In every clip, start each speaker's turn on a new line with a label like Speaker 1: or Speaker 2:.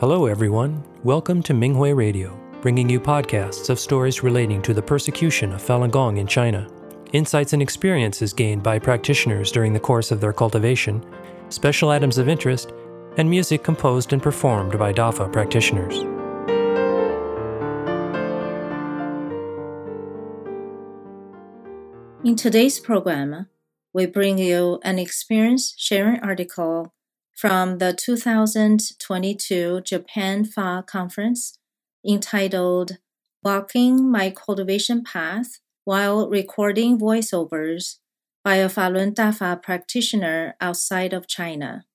Speaker 1: Hello, everyone. Welcome to Minghui Radio, bringing you podcasts of stories relating to the persecution of Falun Gong in China, insights and experiences gained by practitioners during the course of their cultivation, special items of interest, and music composed and performed by DAFA practitioners.
Speaker 2: In today's program, we bring you an experience sharing article from the 2022 Japan Fa Conference entitled Walking My Cultivation Path While Recording Voiceovers by a Falun Dafa practitioner outside of China.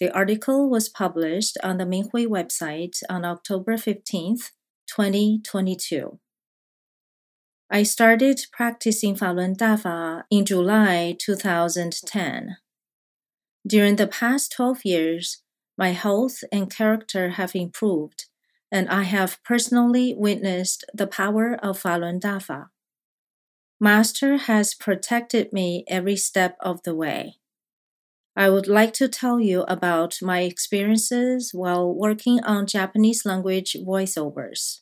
Speaker 2: The article was published on the Minghui website on October 15, 2022. I started practicing Falun Dafa in July 2010. During the past 12 years, my health and character have improved, and I have personally witnessed the power of Falun Dafa. Master has protected me every step of the way. I would like to tell you about my experiences while working on Japanese language voiceovers.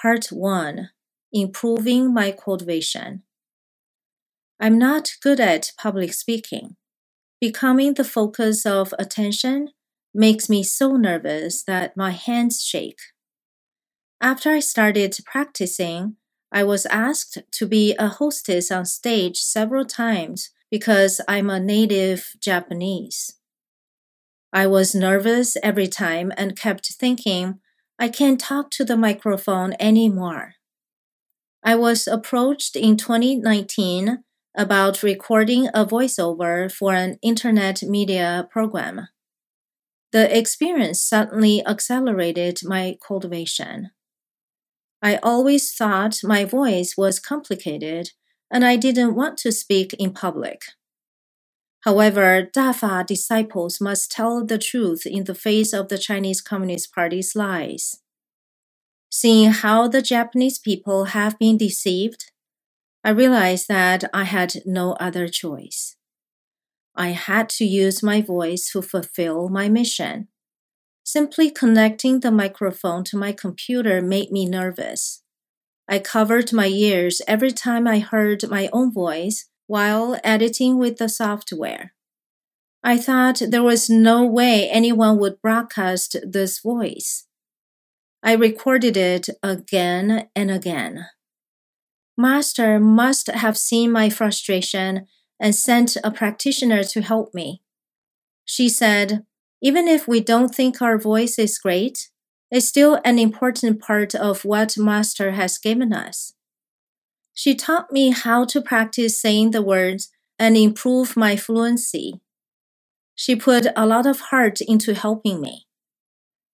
Speaker 2: Part 1 Improving my cultivation. I'm not good at public speaking. Becoming the focus of attention makes me so nervous that my hands shake. After I started practicing, I was asked to be a hostess on stage several times because I'm a native Japanese. I was nervous every time and kept thinking, I can't talk to the microphone anymore. I was approached in 2019 about recording a voiceover for an internet media program. The experience suddenly accelerated my cultivation. I always thought my voice was complicated and I didn't want to speak in public. However, Dafa disciples must tell the truth in the face of the Chinese Communist Party's lies. Seeing how the Japanese people have been deceived, I realized that I had no other choice. I had to use my voice to fulfill my mission. Simply connecting the microphone to my computer made me nervous. I covered my ears every time I heard my own voice while editing with the software. I thought there was no way anyone would broadcast this voice. I recorded it again and again. Master must have seen my frustration and sent a practitioner to help me. She said, Even if we don't think our voice is great, it's still an important part of what Master has given us. She taught me how to practice saying the words and improve my fluency. She put a lot of heart into helping me.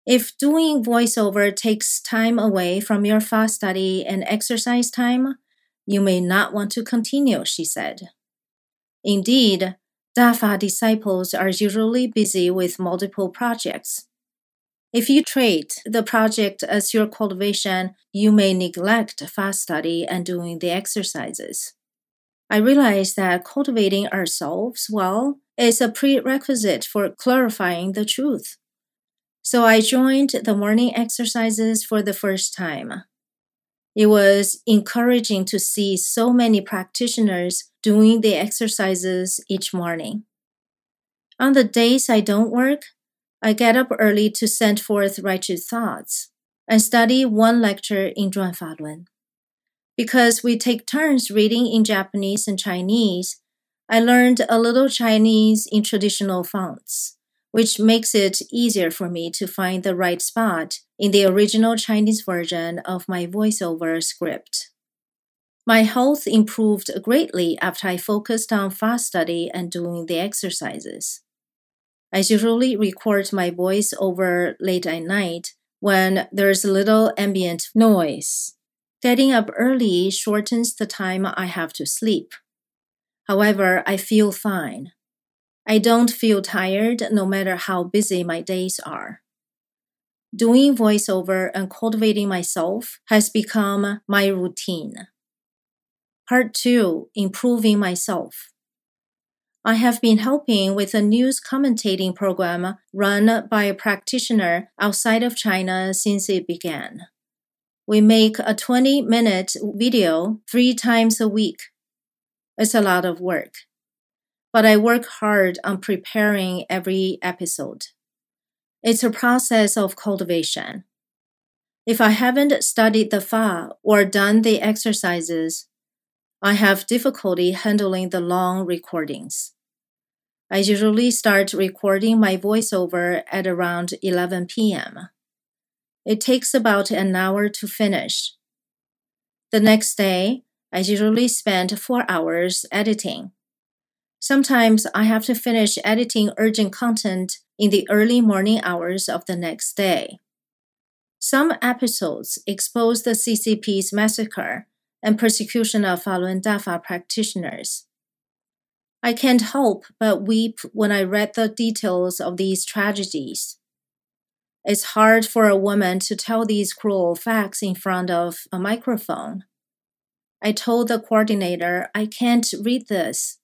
Speaker 2: If doing voiceover takes time away from your Fa study and exercise time, you may not want to continue, she said. Indeed, Dafa disciples are usually busy with multiple projects. If you treat the project as your cultivation, you may neglect Fa study and doing the exercises. I realize that cultivating ourselves well is a prerequisite for clarifying the truth. So I joined the morning exercises for the first time. It was encouraging to see so many practitioners doing the exercises each morning. On the days I don't work, I get up early to send forth righteous thoughts and study one lecture in Zhuan Falun. Because we take turns reading in Japanese and Chinese, I learned a little Chinese in traditional fonts which makes it easier for me to find the right spot in the original Chinese version of my voiceover script. My health improved greatly after I focused on Fa study and doing the exercises. I usually record my voice over late at night when there's little ambient noise. Getting up early shortens the time I have to sleep. However, I feel fine. I don't feel tired no matter how busy my days are. Doing voiceover and cultivating myself has become my routine. Part 2 Improving Myself. I have been helping with a news commentating program run by a practitioner outside of China since it began. We make a 20 minute video three times a week. It's a lot of work, but I work hard on preparing every episode. It's a process of cultivation. If I haven't studied the Fa or done the exercises, I have difficulty handling the long recordings. I usually start recording my voiceover at around 11 p.m. It takes about an hour to finish. The next day, I usually spend four hours editing. Sometimes I have to finish editing urgent content in the early morning hours of the next day. Some episodes expose the CCP's massacre and persecution of Falun Dafa practitioners. I can't help but weep when I read the details of these tragedies. It's hard for a woman to tell these cruel facts in front of a microphone. I told the coordinator I can't read this.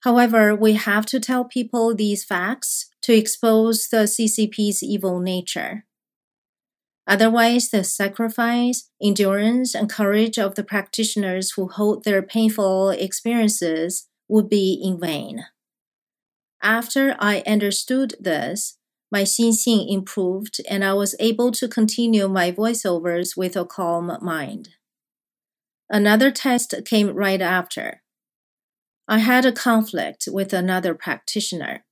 Speaker 2: However, we have to tell people these facts to expose the CCP's evil nature. Otherwise, the sacrifice, endurance, and courage of the practitioners who hold their painful experiences would be in vain. After I understood this, my xinxing improved and I was able to continue my voiceovers with a calm mind. Another test came right after. I had a conflict with another practitioner.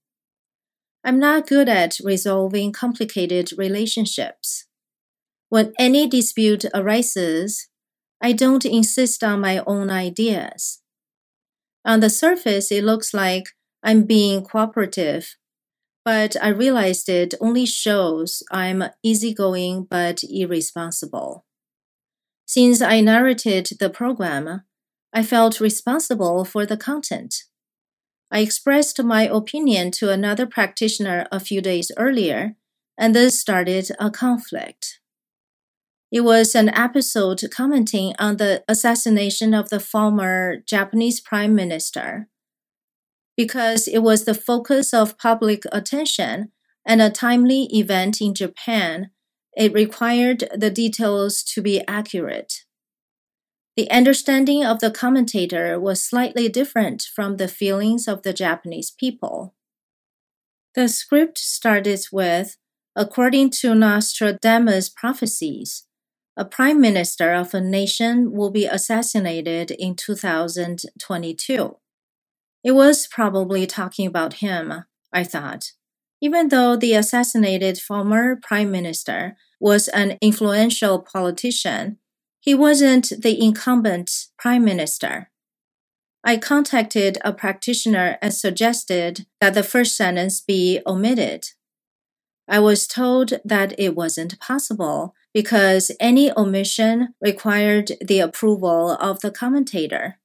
Speaker 2: I'm not good at resolving complicated relationships. When any dispute arises, I don't insist on my own ideas. On the surface, it looks like I'm being cooperative, but I realized it only shows I'm easygoing but irresponsible. Since I narrated the program, I felt responsible for the content. I expressed my opinion to another practitioner a few days earlier, and this started a conflict. It was an episode commenting on the assassination of the former Japanese prime minister. Because it was the focus of public attention and a timely event in Japan, it required the details to be accurate. The understanding of the commentator was slightly different from the feelings of the Japanese people. The script started with, according to Nostradamus' prophecies, a prime minister of a nation will be assassinated in 2022. It was probably talking about him, I thought, even though the assassinated former prime minister was an influential politician. He wasn't the incumbent prime minister. I contacted a practitioner and suggested that the first sentence be omitted. I was told that it wasn't possible because any omission required the approval of the commentator.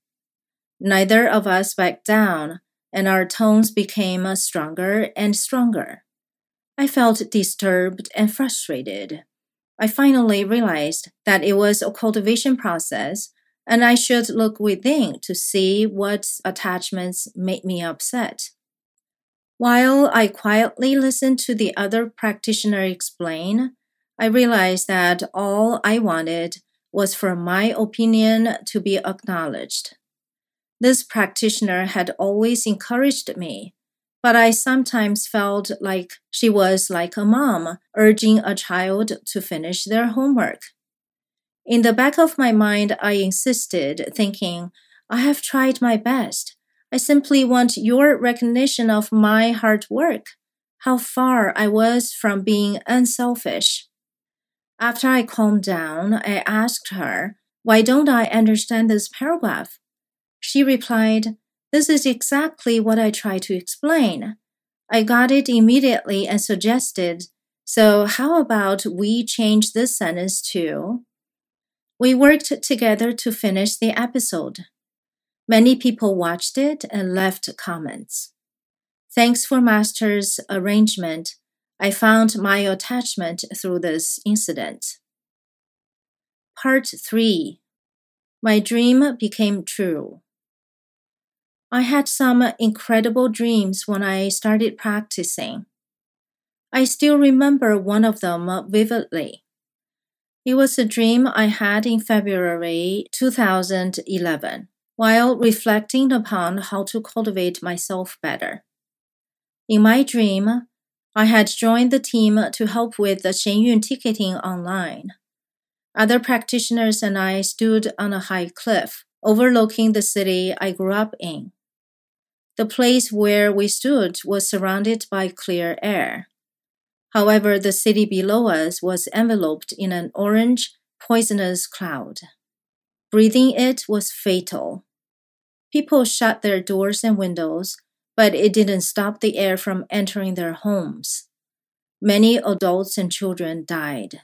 Speaker 2: Neither of us backed down, and our tones became stronger and stronger. I felt disturbed and frustrated. I finally realized that it was a cultivation process, and I should look within to see what attachments made me upset. While I quietly listened to the other practitioner explain, I realized that all I wanted was for my opinion to be acknowledged. This practitioner had always encouraged me, but I sometimes felt like she was like a mom urging a child to finish their homework. In the back of my mind, I insisted, thinking, I have tried my best. I simply want your recognition of my hard work, how far I was from being unselfish. After I calmed down, I asked her, Why don't I understand this paragraph? She replied, This is exactly what I try to explain. I got it immediately and suggested, So how about we change this sentence to? We worked together to finish the episode. Many people watched it and left comments. Thanks for Master's arrangement I found my attachment through this incident. Part 3 My dream became true. I had some incredible dreams when I started practicing. I still remember one of them vividly. It was a dream I had in February 2011 while reflecting upon how to cultivate myself better. In my dream, I had joined the team to help with the Yun ticketing online. Other practitioners and I stood on a high cliff overlooking the city I grew up in. The place where we stood was surrounded by clear air. However, the city below us was enveloped in an orange, poisonous cloud. Breathing it was fatal. People shut their doors and windows, but it didn't stop the air from entering their homes. Many adults and children died.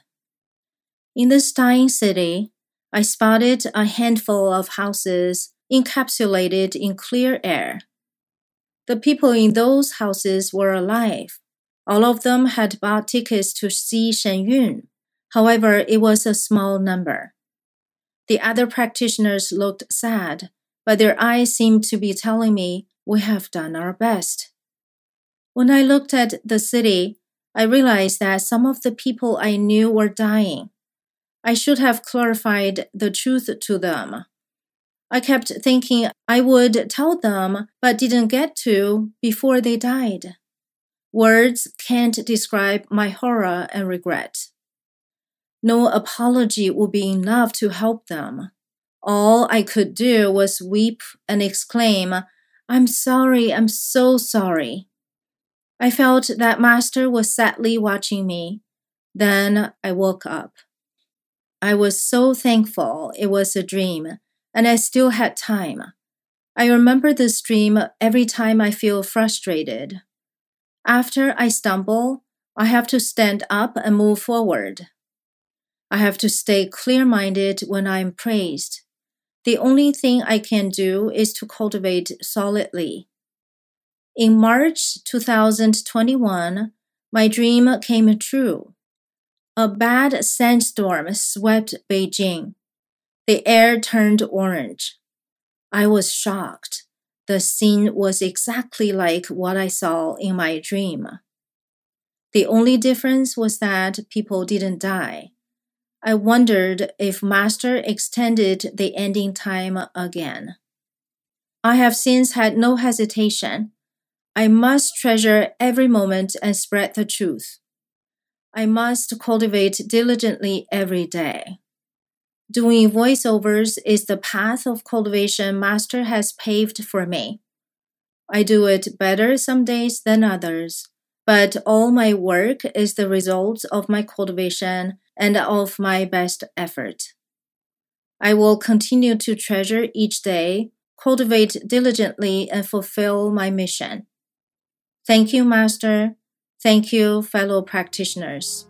Speaker 2: In this dying city, I spotted a handful of houses encapsulated in clear air. The people in those houses were alive. All of them had bought tickets to see Shen Yun. However, it was a small number. The other practitioners looked sad, but their eyes seemed to be telling me, We have done our best. When I looked at the city, I realized that some of the people I knew were dying. I should have clarified the truth to them. I kept thinking I would tell them, but didn't get to before they died. Words can't describe my horror and regret. No apology would be enough to help them. All I could do was weep and exclaim, I'm sorry, I'm so sorry. I felt that Master was sadly watching me. Then I woke up. I was so thankful it was a dream and I still had time. I remember this dream every time I feel frustrated. After I stumble, I have to stand up and move forward. I have to stay clear minded when I am praised. The only thing I can do is to cultivate solidly. In March 2021, my dream came true. A bad sandstorm swept Beijing. The air turned orange. I was shocked. The scene was exactly like what I saw in my dream. The only difference was that people didn't die. I wondered if Master extended the ending time again. I have since had no hesitation. I must treasure every moment and spread the truth. I must cultivate diligently every day. Doing voiceovers is the path of cultivation Master has paved for me. I do it better some days than others, but all my work is the result of my cultivation and of my best effort. I will continue to treasure each day, cultivate diligently, and fulfill my mission. Thank you, Master. Thank you, fellow practitioners.